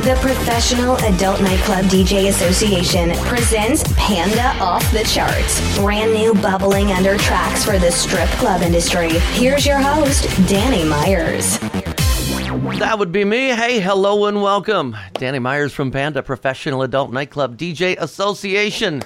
The Professional Adult Nightclub DJ Association presents Panda Off the Charts. Brand new bubbling under tracks for the strip club industry. Here's your host, Danny Myers. That would be me. Hey, hello and welcome. Danny Myers from Panda Professional Adult Nightclub DJ Association,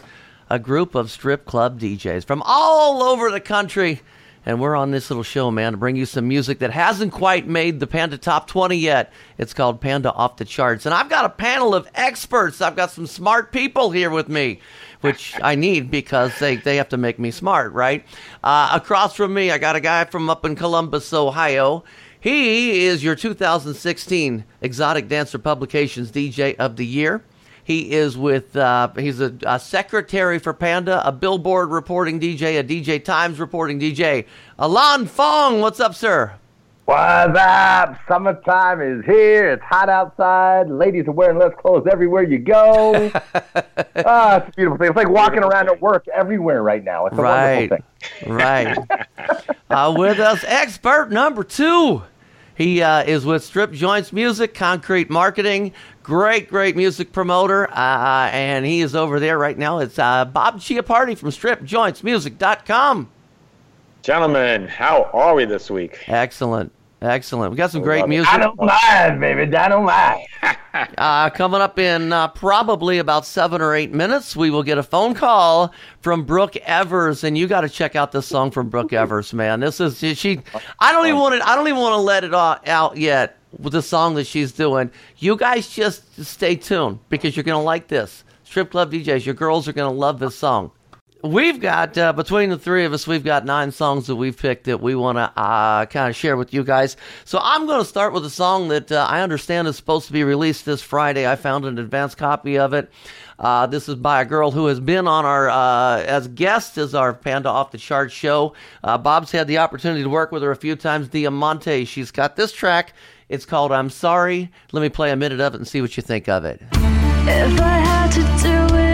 a group of strip club DJs from all over the country. And we're on this little show, man, to bring you some music that hasn't quite made the Panda Top 20 yet. It's called Panda Off the Charts. And I've got a panel of experts. I've got some smart people here with me, which I need because they, they have to make me smart, right? Uh, across from me, I got a guy from up in Columbus, Ohio. He is your 2016 Exotic Dancer Publications DJ of the Year. He is with, uh, he's a, a, secretary for Panda, a Billboard reporting DJ, a DJ Times reporting DJ. Alan Fong, what's up, sir? What's up? Summertime is here. It's hot outside. Ladies are wearing less clothes everywhere you go. ah, it's a beautiful thing. It's like walking around at work everywhere right now. It's a right. wonderful thing. Right. uh, with us, expert number two. He uh, is with Strip Joints Music, Concrete Marketing, great, great music promoter, uh, and he is over there right now. It's uh, Bob Chiappardi from StripJointsMusic.com. Gentlemen, how are we this week? Excellent. Excellent. We got some great music. I don't mind, baby. I don't mind. uh, coming up in uh, probably about seven or eight minutes, we will get a phone call from Brooke Evers, and you got to check out this song from Brooke Evers, man. This is she. I don't even want to. I don't even want to let it out yet with the song that she's doing. You guys just stay tuned because you're gonna like this. Strip club DJs, your girls are gonna love this song. We've got uh, between the three of us, we've got nine songs that we've picked that we want to uh, kind of share with you guys. So I'm going to start with a song that uh, I understand is supposed to be released this Friday. I found an advance copy of it. Uh, this is by a girl who has been on our uh, as guest as our Panda Off the Chart show. Uh, Bob's had the opportunity to work with her a few times. Diamante. She's got this track. It's called "I'm Sorry." Let me play a minute of it and see what you think of it. If I had to do it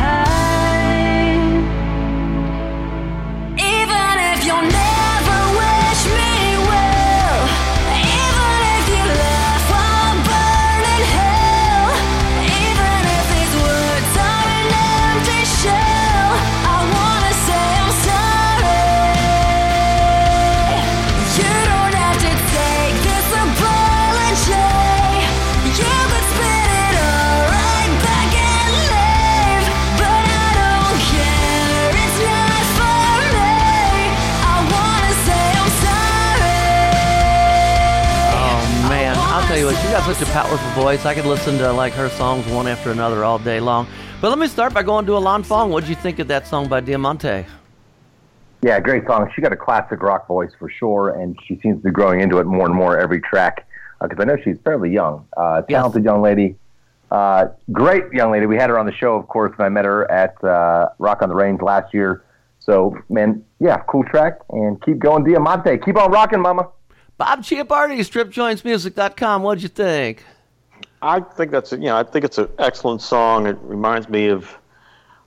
such a powerful voice. I could listen to like her songs one after another all day long. But let me start by going to Alan Fong. What'd you think of that song by Diamante? Yeah, great song. She got a classic rock voice for sure, and she seems to be growing into it more and more every track. Because I know she's fairly young, uh, talented young lady, uh, great young lady. We had her on the show, of course, when I met her at uh, Rock on the Range last year. So, man, yeah, cool track, and keep going, Diamante. Keep on rocking, mama. Bob Chiappardi, StripJointsMusic.com. What'd you think? I think that's a, you know I think it's an excellent song. It reminds me of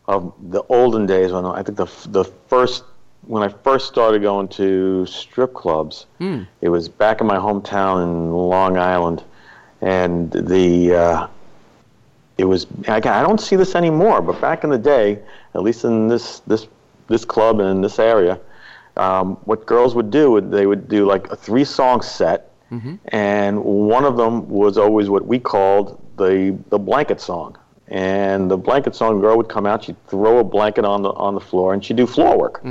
of the olden days when I think the the first when I first started going to strip clubs. It was back in my hometown in Long Island, and the uh, it was I, I don't see this anymore. But back in the day, at least in this this this club and in this area, um, what girls would do would they would do like a three song set, and one of them was always what we called the the blanket song. And the blanket song girl would come out, she'd throw a blanket on the on the floor, and she'd do floor work.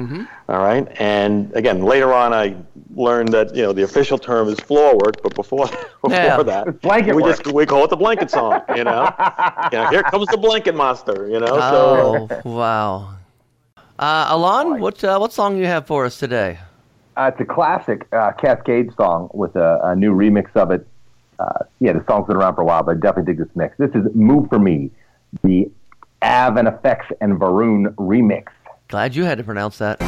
All right. And again, later on, I learned that you know the official term is floor work, but before before Yeah. that, Blanket we work. just we call it the blanket song. You know, you know, here comes the blanket monster. You know, so Oh, wow. Uh, Alon, what uh, what song you have for us today? Uh, it's a classic uh, Kaskade song with a, a new remix of it. Uh, yeah, the song's been around for a while, but I definitely dig this mix. This is "Move for Me," the Av and Effects and Varun remix. Glad you had to pronounce that.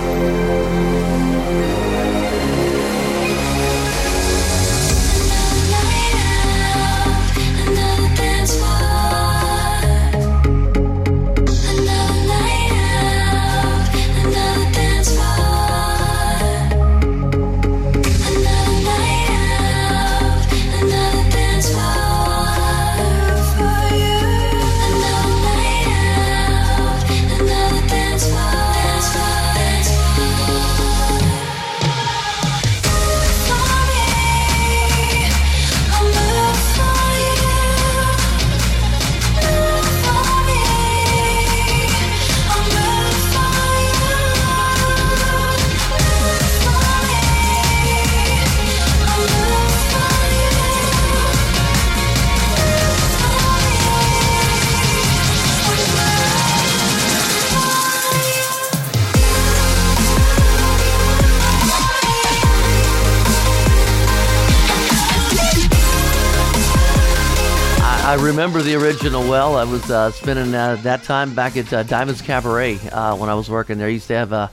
Remember the original well. I was uh, spending uh, that time back at uh, Diamonds Cabaret uh, when I was working there. I used to have a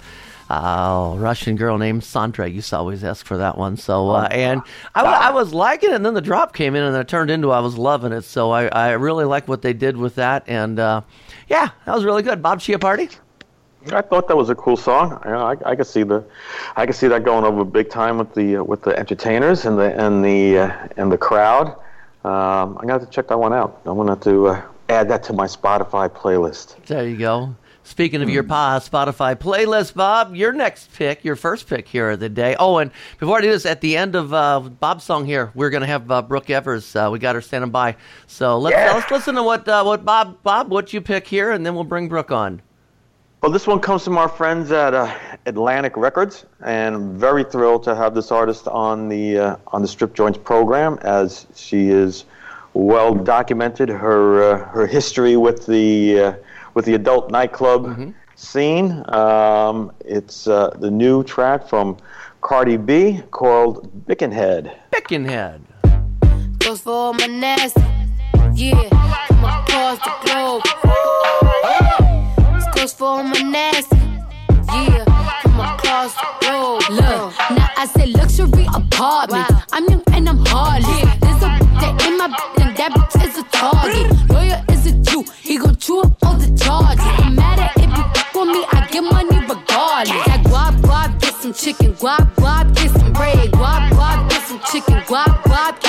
uh, Russian girl named Sandra. I used to always ask for that one. So, uh, and I, I was liking it, and then the drop came in, and it turned into I was loving it. So I, I really like what they did with that, and uh, yeah, that was really good. Bob Chiappardi. I thought that was a cool song. I, I, I could see the, I could see that going over big time with the uh, with the entertainers and the and the uh, and the crowd. Um, I'm gonna have to check that one out. I'm gonna have to uh, add that to my Spotify playlist. There you go. Speaking of your pa Spotify playlist, Bob, your next pick, your first pick here of the day. Oh, and before I do this, at the end of uh, Bob's song here, we're going to have uh, Brooke Evers. Uh, we got her standing by. So let's, Yeah. let's listen to what uh, what Bob Bob what you pick here, and then we'll bring Brooke on. Well, this one comes from our friends at uh, Atlantic Records, and I'm very thrilled to have this artist on the uh, on the Strip Joints program, as she is well documented her uh, her history with the uh, with the adult nightclub scene. Um, it's uh, the new track from Cardi B called Bickenhead. Bickenhead. Goes for all my nasty. Yeah, come across the globe. This goes for my nasty. Yeah, come across the globe. Look, now I say luxury apartment. I'm young and I'm heartless. There's a that in my bed and that bitch is a target. Lawyer is a Jew, he gon' chew up all the charges. No matter if you fuck with me, I get money regardless. That guap guap, get some chicken. Guap guap, get some bread. Guap guap, get some chicken. Guap guap,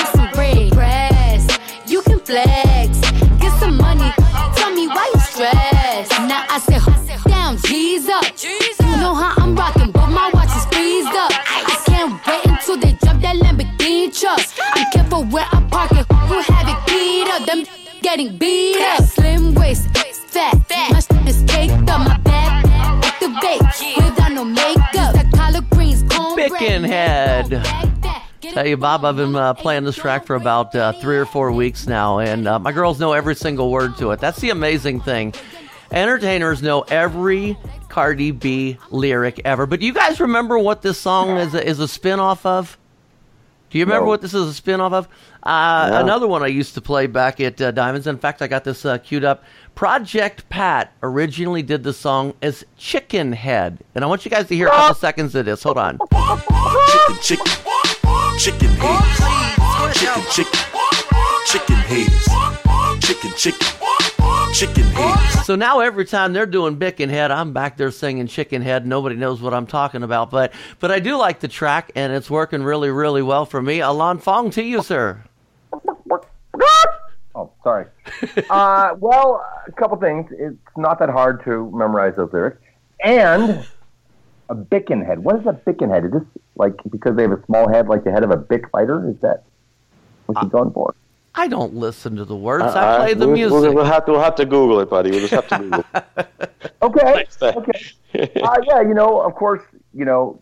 G's up. You know how I'm rocking, but my watch is freezed up. I can't wait until they jump that Lamborghini truck. I'm careful where I park it. Who have it beat up? Them getting beat up. Slim waist, fat. My shit is caked up. My bad activate without no makeup. The collard greens, cornbread. Bickenhead. Tell you, Bob, I've been uh, playing this track for about uh, three or four weeks now, and uh, my girls know every single word to it. That's the amazing thing. Entertainers know every Cardi B lyric ever. But do you guys remember what this song is a, is a spin off of? Do you remember No. what this is a spin off of? Uh, No. Another one I used to play back at uh, Diamonds. In fact, I got this uh, queued up. Project Pat originally did the song as Chicken Head. And I want you guys to hear a couple seconds of this. Hold on. chicken, chicken, chicken haters, chicken, chicken, chicken haters, chicken, chicken, chicken haters. So now every time they're doing Bicken Head, I'm back there singing Chicken Head. Nobody knows what I'm talking about, but but I do like the track, and it's working really, really well for me. Alon Fong to you, sir. Oh, sorry. uh, well, a couple things. It's not that hard to memorize those lyrics. And a bicken head. What is a bicken head? Is this like because they have a small head, like the head of a Bic fighter? Is that what you're going for? I don't listen to the words. Uh, I play the we'll, music. We'll, we'll have to we'll have to Google it, buddy. We'll just have to Google. it. Okay. Okay. Uh, yeah, you know, of course, you know,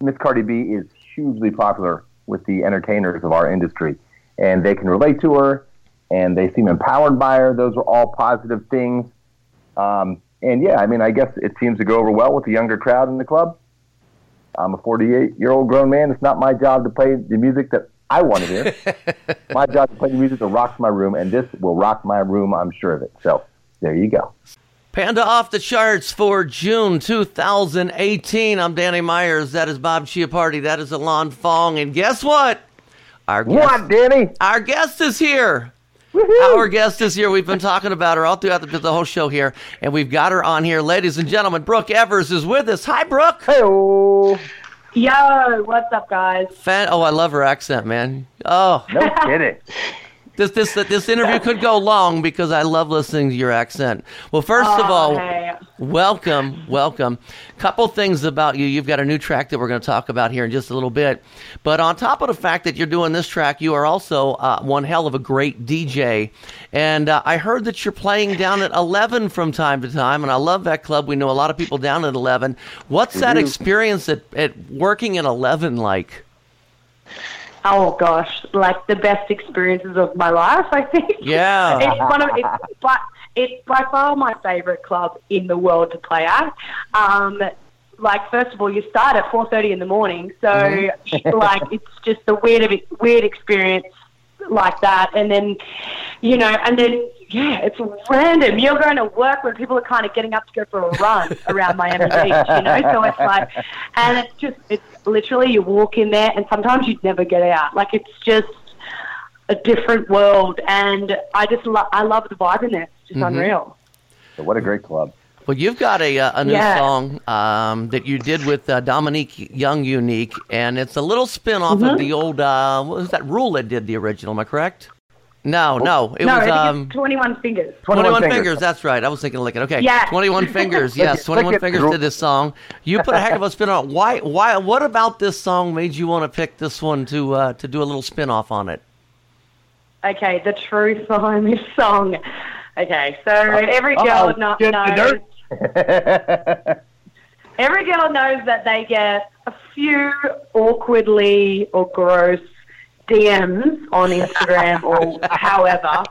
Miss Cardi B is hugely popular with the entertainers of our industry, and they can relate to her, and they seem empowered by her. Those are all positive things. Um, and yeah, I mean, I guess it seems to go over well with the younger crowd in the club. I'm a 48 year old grown man. It's not my job to play the music that I want to hear. my job to play the music that rocks my room, and this will rock my room. I'm sure of it. So there you go. Panda off the charts for June 2018. I'm Danny Myers. That is Bob Chiappardi. That is Alon Fong. And guess what? Our guest, What, Danny? our guest is here. Our guest is here. We've been talking about her all throughout the, the whole show here, and we've got her on here. Ladies and gentlemen, Brooke Evers is with us. Hi, Brooke. Hey, Yo, what's up, guys? Fan- oh, I love her accent, man. Oh, no kidding. this this this interview could go long because I love listening to your accent. Well, first of Oh, all, hey. welcome, welcome. Couple things about you. You've got a new track that we're going to talk about here in just a little bit. But on top of the fact that you're doing this track, you are also uh, one hell of a great DJ. And uh, I heard that you're playing down at 11 from time to time, and I love that club. We know a lot of people down at 11. What's that experience at, at working at 11 like? Oh gosh, like the best experiences of my life. I think. Yeah. it's one of it's, but it's by far my favorite club in the world to play at. Um, like first of all, you start at four thirty in the morning, so Mm-hmm. like it's just a weird weird experience. Like that, and then you know, and then yeah, it's random. You're going to work when people are kind of getting up to go for a run around Miami Beach, you know. So it's like, and it's just it's literally you walk in there, and sometimes you'd never get out. Like it's just a different world, and I just lo- I love the vibe in there. It's just mm-hmm. unreal. So what a great club. Well, you've got a, uh, a new Yeah. song um, that you did with uh, Dominique Young Unique, and it's a little spin off Mm-hmm. of the old, uh, what was that, Rule that did the original, am I correct? No, no, it no, was I think um, it's 21 fingers. 21 fingers. that's right. I was thinking like it. Okay. Yeah. 21 fingers. Yes, 21 fingers Rule. did this song. You put a heck of a spin on it. Why why what about this song made you want to pick this one to uh, to do a little spin off on it? Okay, the truth behind this song. Okay, so every girl Uh-oh, kno- get the knows. Every girl knows that they get a few awkwardly or gross DMs on Instagram or however.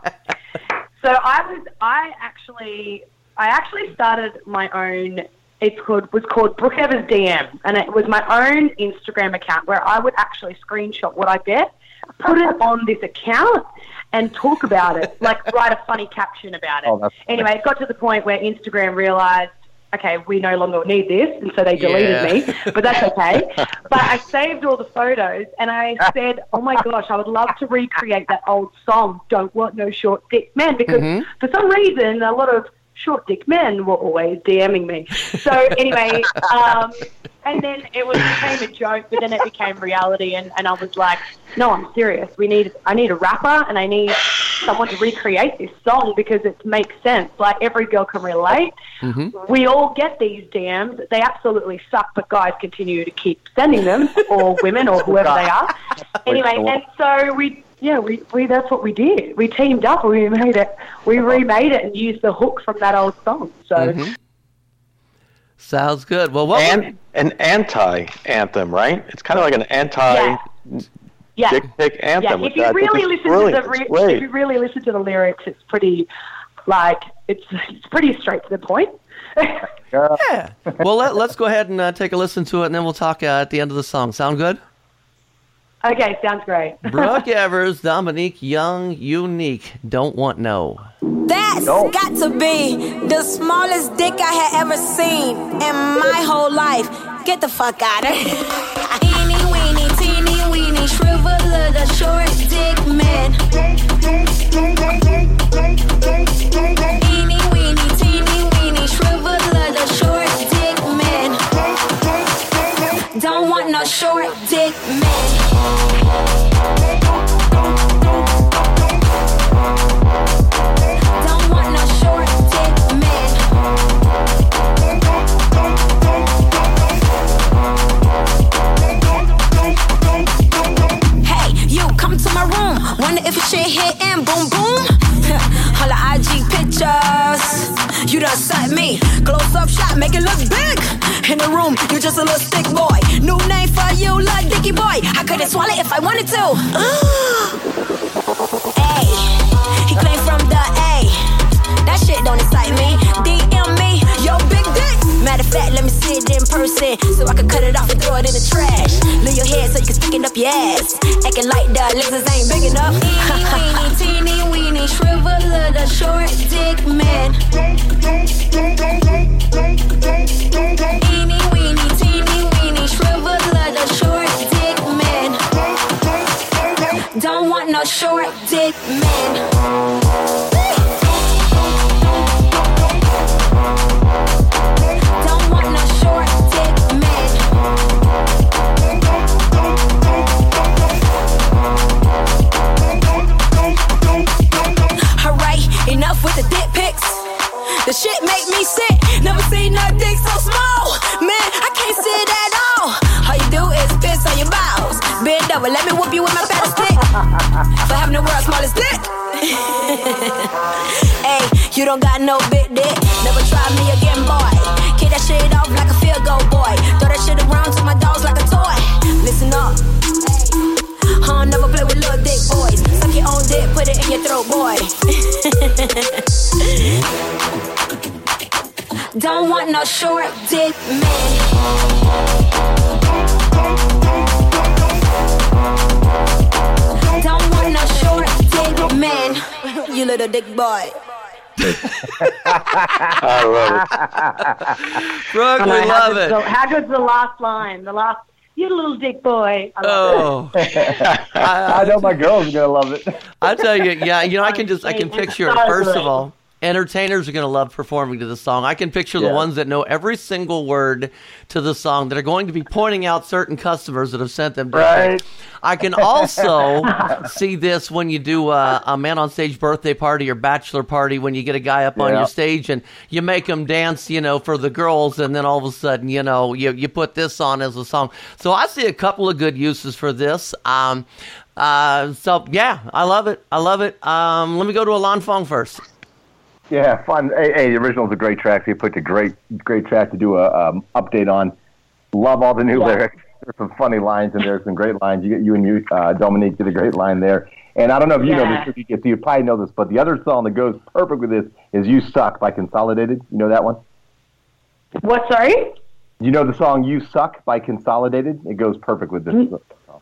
So I was, I actually, I actually started my own. It's called was called Brooke Evers DM, and it was my own Instagram account where I would actually screenshot what I get, put it on this account, and talk about it, like write a funny caption about it. Oh, anyway, it got to the point where Instagram realized, okay, we no longer need this, and so they deleted Yeah. me. But that's okay. but I saved all the photos, and I said, oh my gosh, I would love to recreate that old song, "Don't Want No Short Dick Men," because mm-hmm. for some reason, a lot of short dick men were always DMing me. So anyway, um, and then it was became a joke, but then it became reality, and, and I was like, no, I'm serious. We need, I need a rapper, and I need someone to recreate this song because it makes sense. Like every girl can relate. We all get these DMs. They absolutely suck, but guys continue to keep sending them, or women, or whoever they are. Anyway, and so we, yeah, we, we that's what we did. We teamed up and we made it. We remade it and used the hook from that old song. So Sounds good. Well, what And an anti anthem, right? It's kind of like an anti yeah, yeah. dick pic anthem. Yeah, if you I think really is listen to the re- if you really listen to the lyrics, it's pretty like it's it's pretty straight to the point. Yeah. well, let, let's go ahead and uh, take a listen to it, and then we'll talk uh, at the end of the song. Sound good? Okay, sounds great. Brooke Evers, Dominique Young, Unique. Don't want no. That's got to be the smallest dick I had ever seen in my whole life. Get the fuck out of here. Eeny weeny, teeny weeny, shrivel of the short dick man. Eeny weeny, teeny weeny, shrivel of the short dick man. Don't want no short dick man. Wonder if hit and boom boom. All the IG pictures. You done set me. Close up shot, make it look big. In the room, you just a little stick boy. New name for you, little dicky boy. I couldn't swallow if I wanted to. so I can cut it off and throw it in the trash. Leave your head so you can stick it up your ass. Acting like the lips ain't big enough. Eeny weeny, teeny weeny, shrivel the short dick man. Eeny weeny, teeny weeny, shrivel of the short dick man. Don't want no short dick man. Over, let me whoop you with my fattest stick. For having the world's smallest dick. hey, you don't got no big dick. Never try me again, boy. Kick that shit off like a field goal, boy. Throw that shit around to my dogs like a toy. Listen up. Huh, never play with little dick boys. Suck your own dick, put it in your throat, boy. Don't want no short dick man. Little dick boy. I love it. Brooke, I we know, love it. The, how good's the last line? The last, you little dick boy. I love it. Oh, I know my girls are gonna love it. I tell you, yeah, you know, I can just, I can picture it. First of all, entertainers are going to love performing to the song. I can picture the ones that know every single word to the song that are going to be pointing out certain customers that have sent them. Right. I can also see this when you do a, a man on stage birthday party or bachelor party when you get a guy up on your stage and you make him dance, you know, for the girls, and then all of a sudden, you know, you you put this on as a song. So I see a couple of good uses for this. Um, uh, so yeah, I love it. I love it. Um, let me go to Alon Fong first. Yeah, fun. Hey, hey, the original's a great track. They picked a great, great track to do a um, update on. Love all the new lyrics. There's some funny lines and there's some great lines. You, you and you, uh, Dominique, did a great line there. And I don't know if you know this, if you, if you probably know this, but the other song that goes perfect with this is "You Suck" by Consolidated. You know that one? What, sorry? You know the song "You Suck" by Consolidated? It goes perfect with this. song.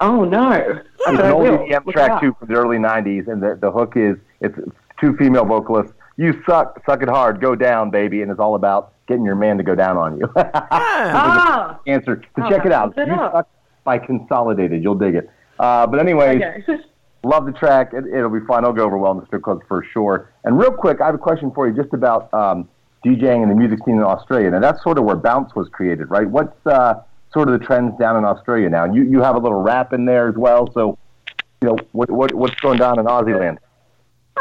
Oh, no. It's an old. EDM track too from the early '90s, and the the hook is it's two female vocalists. You suck, suck it hard, go down, baby, and it's all about getting your man to go down on you. Ah, Answer. So Oh, check it out. look it You up. suck by Consolidated. You'll dig it. Uh, but anyways, okay. love the track. It, it'll be fun. It'll go over well in the strip clubs for sure. And real quick, I have a question for you just about um, DJing and the music scene in Australia. Now that's sort of where bounce was created, right? What's uh, sort of the trends down in Australia now? You you have a little rap in there as well. So you know what what what's going down in Aussie land?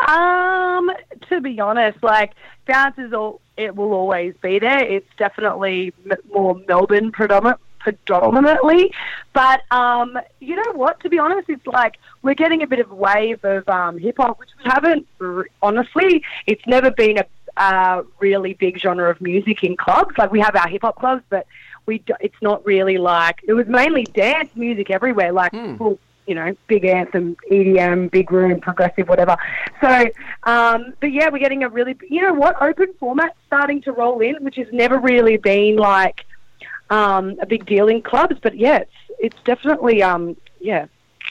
Um, to be honest, like bounce is all it will always be there. It's definitely m- more Melbourne predominant predominantly, but um, you know what? To be honest, it's like we're getting a bit of a wave of um, hip hop, which we haven't. r- Honestly, it's never been a uh, really big genre of music in clubs. Like we have our hip hop clubs, but we do, it's not really like it was mainly dance music everywhere. Like full you know, big anthem, EDM, big room, progressive, whatever. So, um, but yeah, we're getting a really, you know what, open format starting to roll in, which has never really been like um, a big deal in clubs. But yeah, it's, it's definitely, um, yeah,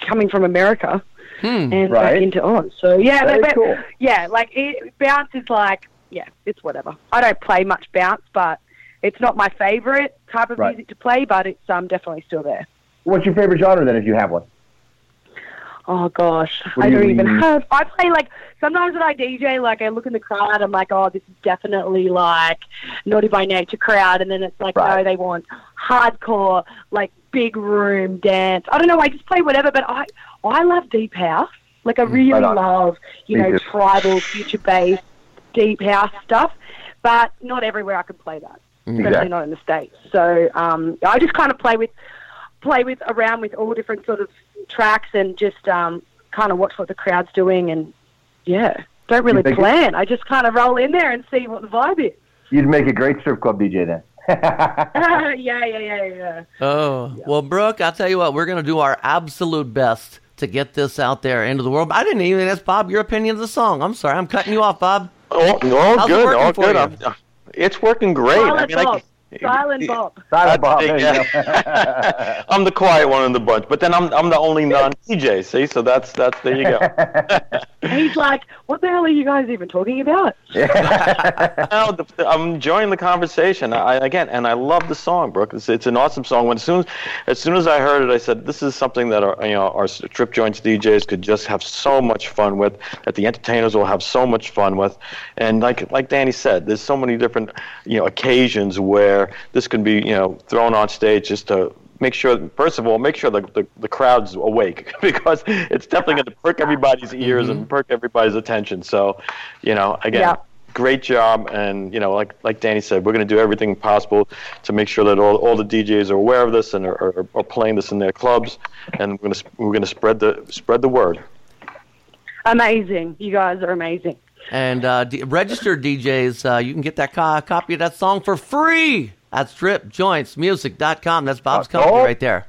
coming from America and Hmm. Right. back into Oz. So yeah, Very but, cool. yeah, like it, bounce is like, yeah, it's whatever. I don't play much bounce, but it's not my favorite type of Right. music to play, but it's um, definitely still there. What's your favorite genre then, if you have one? Oh gosh, I do don't even mean? have. I play like sometimes when I DJ, like I look in the crowd, I'm like, oh, this is definitely like naughty by nature crowd, and then it's like, Right. no, they want hardcore, like big room dance. I don't know. I just play whatever, but I I love deep house. Like I really Right love, you Me know, too. tribal, future bass, deep house stuff. But not everywhere I can play that, Exactly. especially not in the states. So um, I just kind of play with play with around with all different sort of tracks and just um, kind of watch what the crowd's doing and yeah, don't really think it- plan. I just kind of roll in there and see what the vibe is. You'd make a great strip club DJ then. yeah, yeah, yeah, yeah. Oh, well, Brooke, I'll tell you what, we're going to do our absolute best to get this out there into the world. I didn't even ask Bob your opinion of the song. I'm sorry, I'm cutting you off, Bob. Oh, all How's good, all good. I'm, it's working great. Silent I mean, I, Bob. Silent Bob. Silent Bob, That's- there you yeah. go. I'm the quiet one in the bunch, but then I'm I'm the only non-DJ. See, so that's that's there you go. And he's like, what the hell are you guys even talking about? no, the, the- I'm enjoying the conversation. I, again, and I love the song, Brooke. It's, it's an awesome song. When as soon as, as soon as I heard it, I said, "This is something that our you know our strip joints DJs could just have so much fun with. That the entertainers will have so much fun with." And like like Danny said, there's so many different you know occasions where this can be you know thrown on stage just to make sure first of all make sure the, the, the crowd's awake because it's definitely going to perk everybody's ears and mm-hmm. perk everybody's attention so you know again Yeah. great job and you know like like danny said we're going to do everything possible to make sure that all, all the djs are aware of this and are, are, are playing this in their clubs and we're going to we're going to spread the spread the word Amazing. You guys are amazing. And uh, d- registered DJs, uh, you can get that co- copy of that song for free at stripjointsmusic.com. That's Bob's company Oh. right there.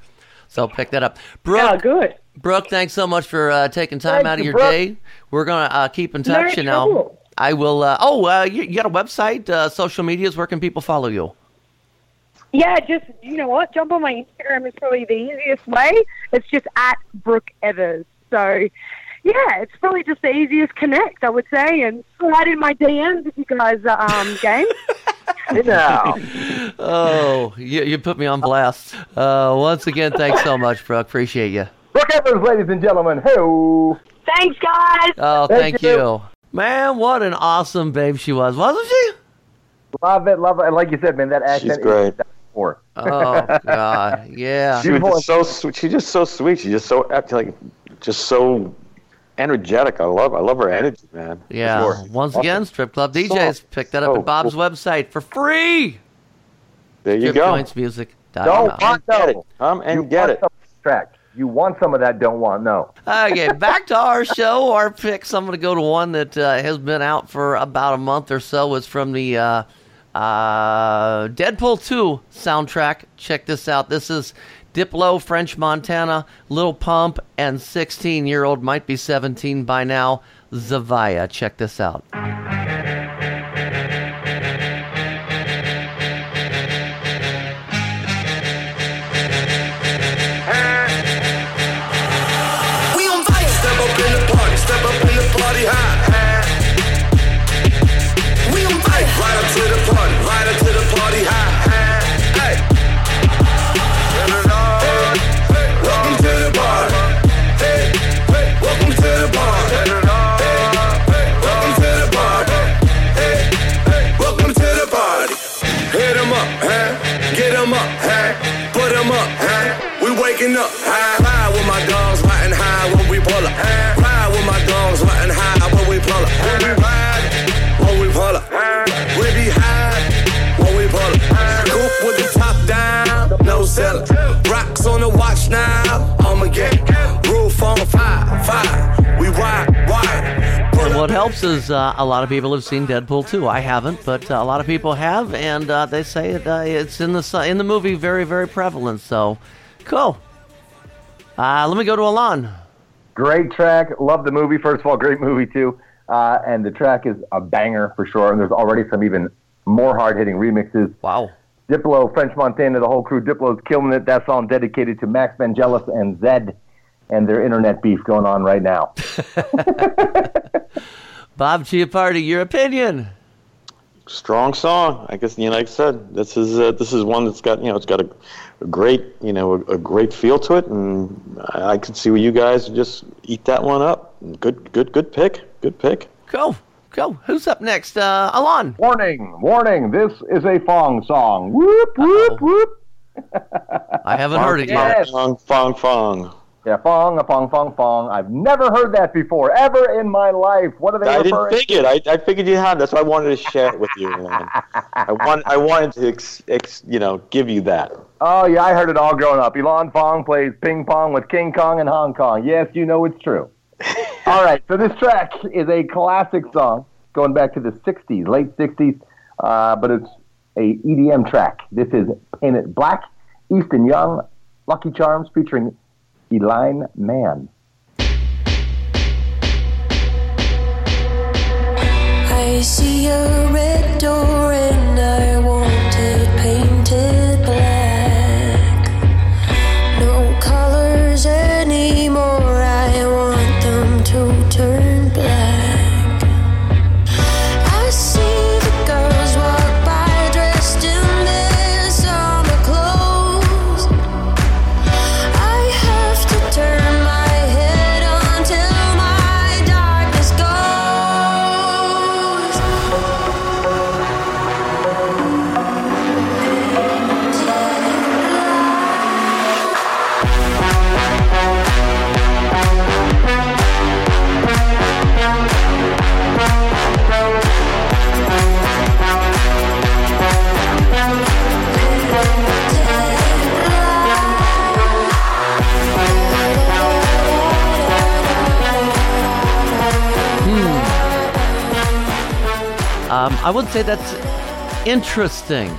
So pick that up. Brooke, good. Brooke, thanks so much for uh, taking time out of you, your Brooke. day. We're going to uh, keep in touch. No you know, trouble. I will. Uh, oh, uh, you, you got a website, uh, social medias. Where can people follow you? Yeah, just, you know what? Jump on my Instagram is probably the easiest way. It's just at Brooke Evers. So, yeah, it's probably just the easiest connect, I would say, and slide in my DMs if you guys are um, game. Hey now. Oh, you, you put me on blast. Uh, once again, thanks so much, Brooke. Appreciate you. Brooke Evers, ladies and gentlemen. Hey. Thanks, guys. Oh, Thank thank, you. you. Man, what an awesome babe she was, wasn't she? Love it, love it. And like you said, man, that accent She's great. is for. Oh, God. Yeah. She was just so sweet. She's just so sweet. She's just so apt- like, just so energetic. I love, I love her energy, man. Yeah. sure. Once Awesome. again, Strip Club DJs. Pick that up Oh, at Bob's cool. website for free. There you Strip go. Joints Music. Don't want Get it. Come and You get it. some of this track. You want some of that, don't want no. Okay, back to our show. Our picks. I'm going to go to one that uh, has been out for about a month or so. It's from the uh, uh, Deadpool 2 soundtrack. Check this out. This is Diplo, French Montana, Lil Pump, and 16 year old, might be 17 by now, Zhavia. Check this out. Helps is uh, a lot of people have seen Deadpool 2. I haven't, but uh, a lot of people have, and uh, they say it, uh, it's in the in the movie very very prevalent. So, cool. Uh, let me go to Alon. Great track. Love the movie. First of all, great movie too. Uh, and the track is a banger for sure. And there's already some even more hard hitting remixes. Wow. Diplo, French Montana, the whole crew. Diplo's killing it. That song dedicated to Max Vangelis and Zedd and their internet beef going on right now. Bob Chiappardi, your opinion? strong song. I guess you know, like I said, this is uh, this is one that's got you know it's got a, a great you know a, a great feel to it, and I, I can see where you guys just eat that one up. Good good good pick. Good pick. Go, go. Who's up next? Uh, Alon. Warning, warning, this is a Fong song. Whoop, whoop, whoop. I haven't heard it yet. Fong fong fong. Yeah, Fong, a Fong, Fong, Fong. I've never heard that before, ever in my life. What are they I didn't think it. I, I figured you had. That's why I wanted to share it with you. I want I wanted to ex, ex, you know give you that. Oh, yeah, I heard it all growing up. Elon Fong plays ping pong with King Kong in Hong Kong. Yes, you know it's true. all right, so this track is a classic song going back to the 60s, late 60s, uh, but it's a EDM track. This is Painted Black, Easton Young, Lucky Charms featuring Eline Mann. I see a red door Um, I would say that's interesting.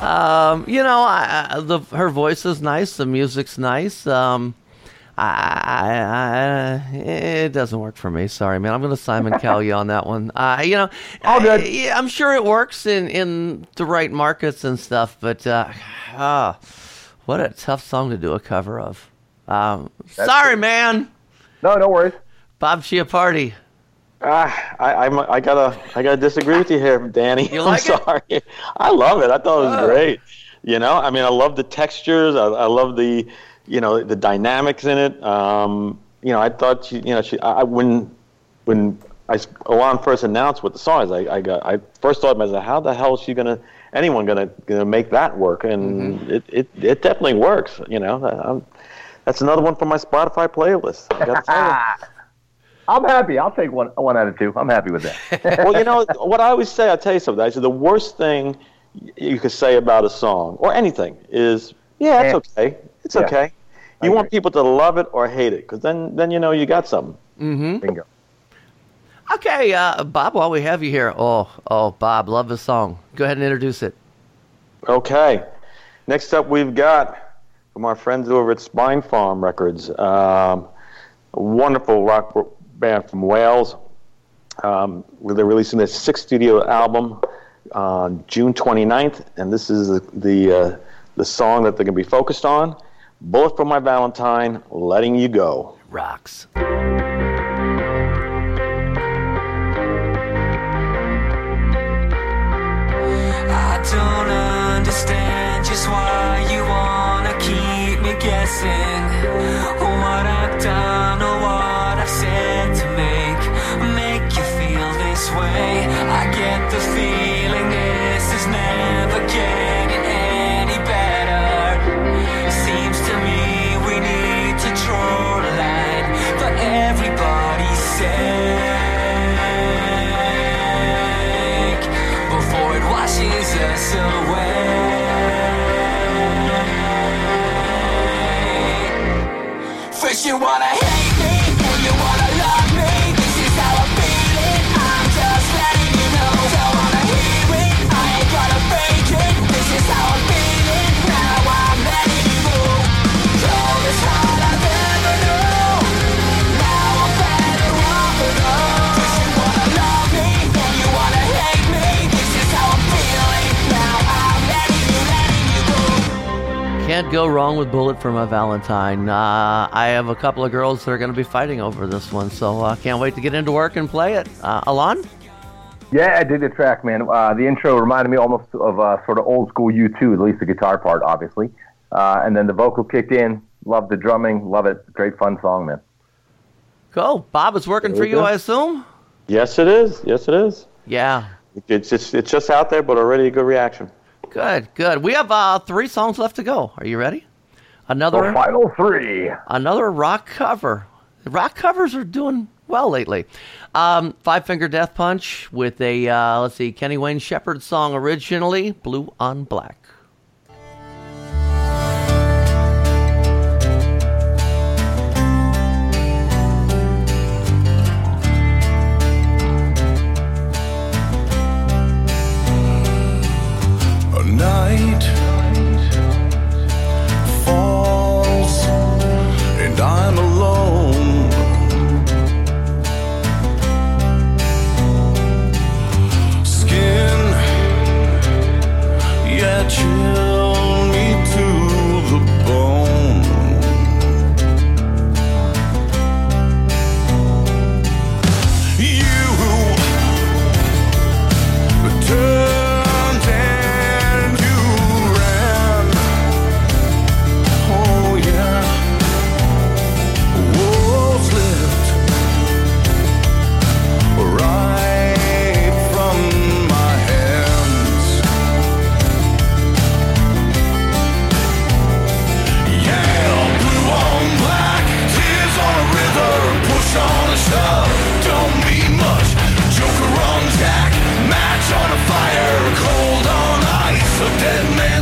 um, you know, I, I, the her voice is nice. The music's nice. Um, I, I, I, it doesn't work for me. Sorry, man. I'm going to Simon Cowell you on that one. Uh, you know, All good. I, I'm sure it works in in the right markets and stuff. But uh, ah, what a tough song to do a cover of. Um, sorry, man. No, no worries. Bob Chiappardi. Ah, I, I'm, I gotta, I gotta disagree with you here, Danny. You like I'm it? sorry. I love it. I thought it was Oh. great. You know, I mean, I love the textures. I, I love the, you know, the dynamics in it. Um, you know, I thought she, you know, she, I, I- when, when I, Alon first announced what the song is, I, I got, I first thought, I how the hell is she gonna, anyone gonna, gonna make that work? And Mm-hmm. it, it, it definitely works. You know, I'm, that's another one for my Spotify playlist. I gotta tell you. I'm happy. I'll take one one out of two. I'm happy with that. well, you know what I always say. I'll tell you something. I say the worst thing you could say about a song or anything is, yeah, it's okay. It's Yeah. okay. You want people to love it or hate it, because then then you know you got something. Bingo. Okay, uh, Bob, while we have you here. Oh, oh, Bob, love the song. Go ahead and introduce it. Okay. Next up, we've got from our friends over at Spinefarm Records, um, a wonderful rock band from Wales. Um, where they're releasing their sixth studio album on June 29th, and this is the the, uh, the song that they're going to be focused on. Bullet for My Valentine, Letting You Go. Rocks. I don't understand just why you wanna keep me guessing. I get the feeling this is never getting any better. Seems to me we need to draw a line for everybody's sake before it washes us away. First you wanna Can't go wrong with Bullet for My Valentine. Uh, I have a couple of girls that are going to be fighting over this one, so I uh, can't wait to get into work and play it. Uh, Alon? Yeah, I did the track, man. Uh, the intro reminded me almost of uh, sort of old school U2, at least the guitar part, obviously. Uh, and then the vocal kicked in. Love the drumming. Love it. Great fun song, man. Cool. Bob, it's working There for you, go. I assume? Yes, it is. Yes, it is. Yeah. It's just it's just out there, but already a good reaction. Good, good. We have uh, three songs left to go. Are you ready? Another The final three. another rock cover. Rock covers are doing well lately. Um, Five Finger Death Punch with a uh, let's see, Kenny Wayne Shepherd song originally, Blue on Black.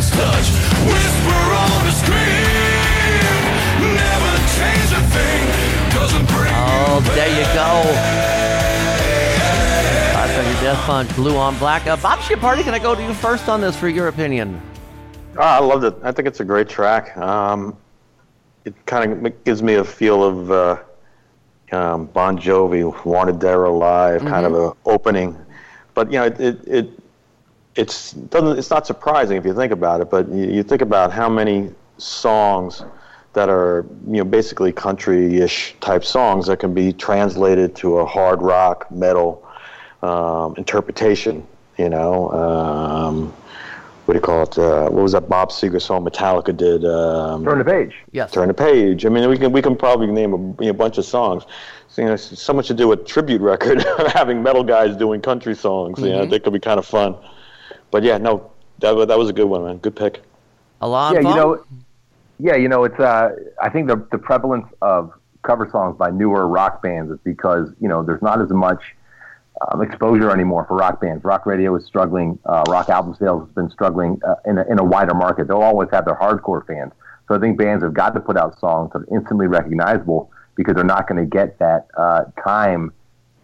Man's touch, whisper on a screen, never change a thing, doesn't bring Oh, there you go. Five Finger Death Punch, Blue on Black. Uh, Bob Chiappardi, can I go to you first on this for your opinion? Ah, I loved it. I think it's a great track. Um, it kind of gives me a feel of uh, um, Bon Jovi, "Wanted Dead or Alive," kind of a opening. But you know, it, it, it it's doesn't it's not surprising if you think about it. But you, you think about how many songs that are you know basically country-ish type songs that can be translated to a hard rock metal um, interpretation. You know, um, what do you call it? Uh, what was that Bob Seger song Metallica did? Um, Turn the page. Yes. Turn the page. I mean, we can we can probably name a, you know, bunch of songs. So, you know, it's so much to do with tribute record, having metal guys doing country songs. You know, that could be kind of fun. But yeah, no, that that was a good one, man. Good pick. Alon yeah, you know, yeah, you know, it's. Uh, I think the the prevalence of cover songs by newer rock bands is because you know there's not as much um, exposure anymore for rock bands. Rock radio is struggling. Uh, rock album sales has been struggling uh, in a, in a wider market. They'll always have their hardcore fans. So I think bands have got to put out songs that are instantly recognizable because they're not going to get that uh, time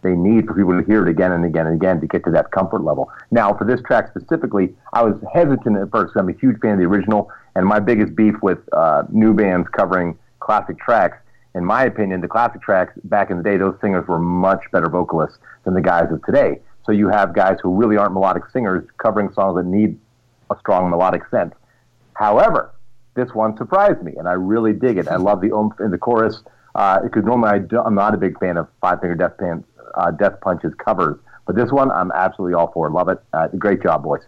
they need for people to hear it again and again and again to get to that comfort level. Now, for this track specifically, I was hesitant at first. I'm a huge fan of the original, and my biggest beef with uh, new bands covering classic tracks, in my opinion, the classic tracks back in the day, those singers were much better vocalists than the guys of today. So you have guys who really aren't melodic singers covering songs that need a strong melodic sense. However, this one surprised me, and I really dig it. I love the oomph in the chorus uh, because normally I I'm not a big fan of Five Finger Death, Pan, uh, Death Punch's covers, but this one I'm absolutely all for. Love it. Uh, great job, boys.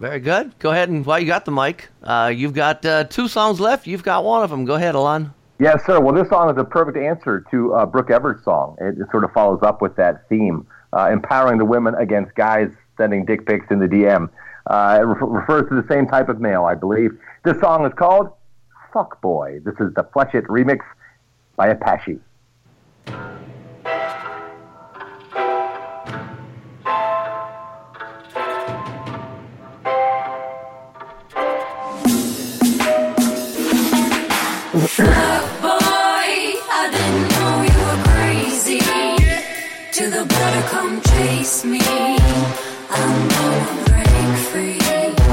Very good. Go ahead and while you got the mic, uh, you've got uh, two songs left. You've got one of them. Go ahead, Alon. Yes, sir. Well, this song is a perfect answer to uh, Brooke Everett's song. It, it sort of follows up with that theme, uh, empowering the women against guys sending dick pics in the DM. Uh, it refer- refers to the same type of male, I believe. This song is called "Fuck Boy." This is the Fletch It remix by Apache. Boy, I didn't know you were crazy. To the come chase me. I'm gonna break free.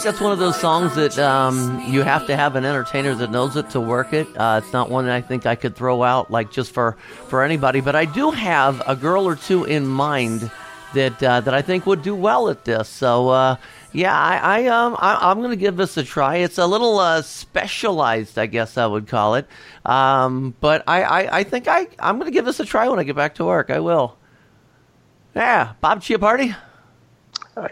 Think that's one of those songs that um, you have to have an entertainer that knows it to work it. Uh, it's not one that I think I could throw out like just for for anybody. But I do have a girl or two in mind that uh, that I think would do well at this. So uh, yeah, I, I um I, I'm going to give this a try. It's a little uh, specialized, I guess I would call it. Um, but I, I, I think I I'm going to give this a try when I get back to work. I will. Yeah, Bob Chiappardi. You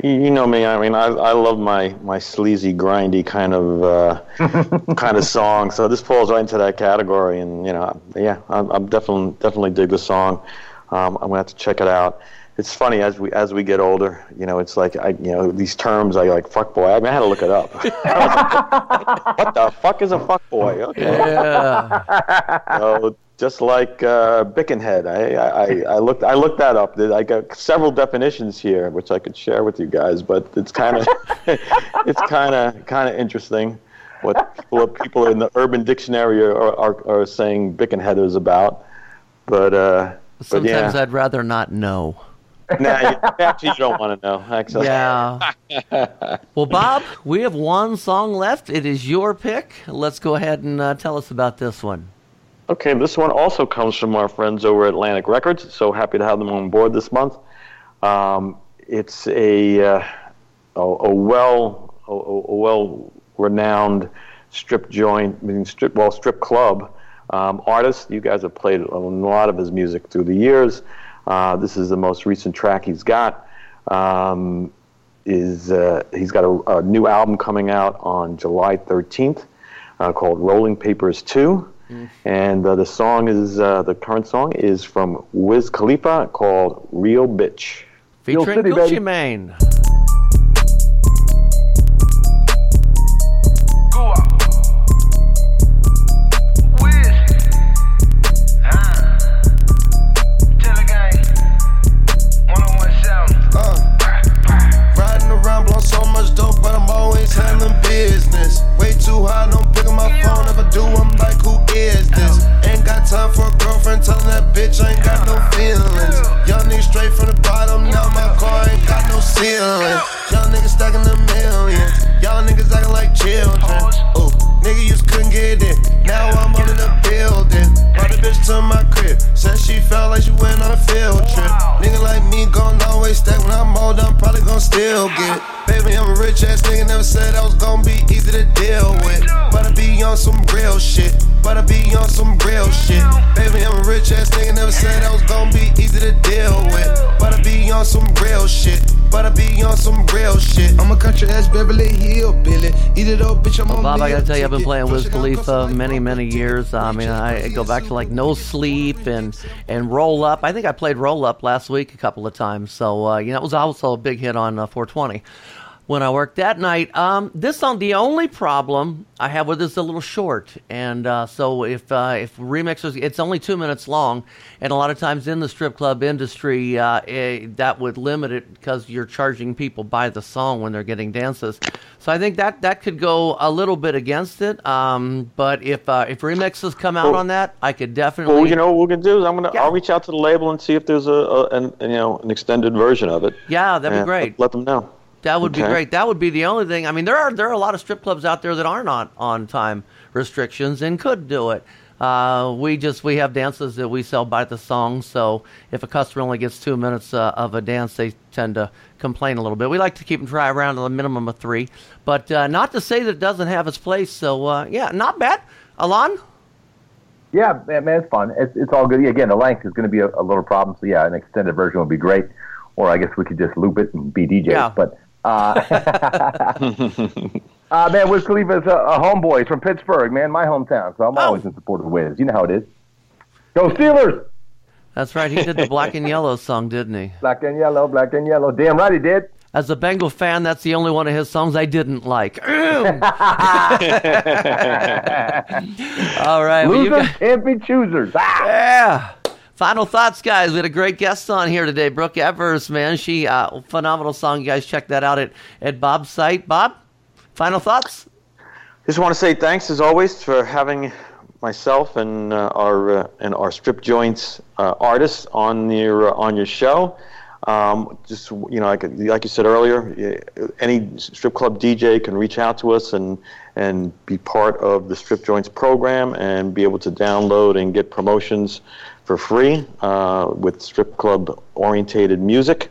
you know me. I mean, I, I love my, my sleazy, grindy kind of uh, kind of song. So this falls right into that category. And you know, yeah, I'm, I'm definitely definitely dig the song. Um, I'm gonna have to check it out. It's funny as we as we get older. You know, it's like I you know these terms I like fuck boy. I, mean, I had to look it up. Like, what the fuck is a fuck boy? Okay. Yeah. So just like uh, Bickenhead, I, I, I looked I looked that up. I got several definitions here, which I could share with you guys. But it's kind of it's kind of kind of interesting what people, people in the Urban Dictionary are, are, are saying Bickenhead is about. But uh, but Sometimes yeah, I'd rather not know. nah, you, actually you don't want to know. Actually, Yeah. well, Bob, we have one song left. It is your pick. Let's go ahead and uh, tell us about this one. Okay, this one also comes from our friends over at Atlantic Records. So happy to have them on board this month. Um, it's a, uh, a, a well a, a well renowned strip joint, I mean strip well strip club um, artist. You guys have played a lot of his music through the years. Uh, this is the most recent track he's got. Um, is uh, he's got a, a new album coming out on July 13th uh, called Rolling Papers 2. And uh, the song is uh, the current song is from Wiz Khalifa called Real Rich. Featuring City, Gucci baby. Mane. Bitch to my crib. Said she felt like she went on a field trip. Nigga like me gon' always stack. When I'm old, I'm probably gon' still get it. Baby, I'm a rich ass nigga. Never said I was gon' be easy to deal with. But I be on some real shit. But I be on some real shit. Baby, I'm a rich ass nigga. Never said I was gon' be easy to deal with. But I be on some real shit. But I be on some real shit. I'm a country ass Beverly Hill Billy. Eat it up, bitch. I'm Well, on Bob, I gotta tell you, I've been playing Wiz Push Khalifa many, many years. I mean, I go back to like No Sleep and and Roll Up. I think I played Roll Up last week a couple of times. So uh, you know, it was also a big hit on uh, 420 when I worked that night. Um, this song, the only problem I have with it is a little short, and uh, so if uh, if remixers, it's only two minutes long, and a lot of times in the strip club industry, uh, eh, that would limit it because you're charging people by the song when they're getting dances. So I think that that could go a little bit against it. Um, but if uh, if remixes come out Well- on that, I could definitely. Well, you know what we're gonna do is I'm gonna Yeah. I'll reach out to the label and see if there's a, a an, you know an extended version of it. Yeah, that'd be great. Let, let them know. That would be great. That would be the only thing. I mean, there are there are a lot of strip clubs out there that are not on time restrictions and could do it. Uh, we just we have dances that we sell by the song. So if a customer only gets two minutes uh, of a dance, they tend to complain a little bit. We like to keep them try around to a minimum of three, but uh, not to say that it doesn't have its place. So uh, yeah, not bad. Alon, Yeah, man, man, it's fun. It's, it's all good. Yeah, again, the length is going to be a, a little problem. So yeah, an extended version would be great. Or I guess we could just loop it and be DJs. Yeah. But uh, uh, man, Wiz Khalifa's a, a homeboy He's from Pittsburgh, man, my hometown. So I'm Oh. always in support of Wiz. You know how it is. Go Steelers! that's right. He did the Black and Yellow song, didn't he? Black and yellow, black and yellow. Damn right he did. As a Bengal fan, that's the only one of his songs I didn't like. All right, well, you Losers guys- can't be choosers. Ah! Yeah. Final thoughts, guys. We had a great guest on here today, Brooke Evers, man. She uh, phenomenal song. You guys check that out at, at Bob's site. Bob, final thoughts? Just want to say thanks as always for having myself and uh, our uh, and our strip joints uh, artists on your uh, on your show. Um, just you know, like like you said earlier, any strip club DJ can reach out to us and and be part of the strip joints program and be able to download and get promotions for free uh, with strip club orientated music.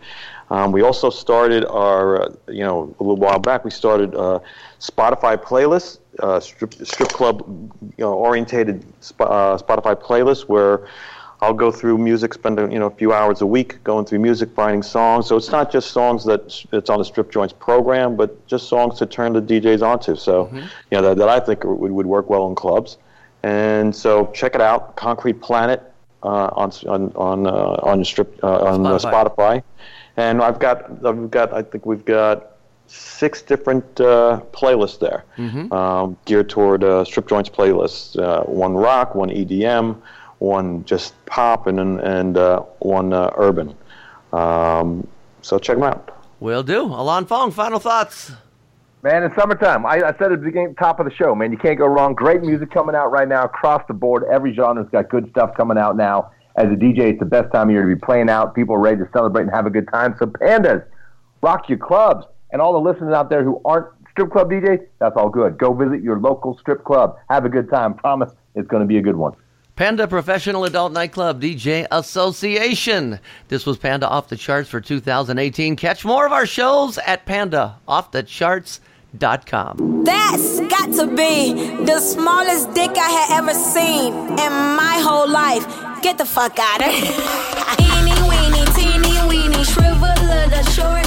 Um, we also started our, uh, you know, a little while back. We started uh, Spotify playlists, uh, strip, strip club, you know, orientated sp- uh, Spotify playlists where I'll go through music, spend a, you know a few hours a week going through music, finding songs. So it's not just songs that it's on the Strip Joints program, but just songs to turn the DJs onto. So you know that, that I think would, would work well in clubs. And so check it out, Concrete Planet on on on uh, on strip uh, on uh, Spotify. Spotify. And I've got I've got I think we've got six different uh, playlists there, um, geared toward uh, strip joints playlists. Uh, one rock, one EDM, one just pop, and and, uh, one uh, urban. Um, so check them out. Will do. Alon Fong, final thoughts. Man, it's summertime. I, I said at the beginning, top of the show, man, you can't go wrong. Great music coming out right now across the board. Every genre's got good stuff coming out now. As a DJ, it's the best time of year to be playing out. People are ready to celebrate and have a good time. So, pandas, rock your clubs. And all the listeners out there who aren't strip club DJs, that's all good. Go visit your local strip club. Have a good time. Promise it's going to be a good one. Panda Professional Adult Nightclub DJ Association. This was Panda Off the Charts for 2018. Catch more of our shows at pandaoffthecharts.com. That's got to be the smallest dick I had ever seen in my whole life. Get the fuck out of here. Eeny, weeny, teeny, weeny, shrivel of the short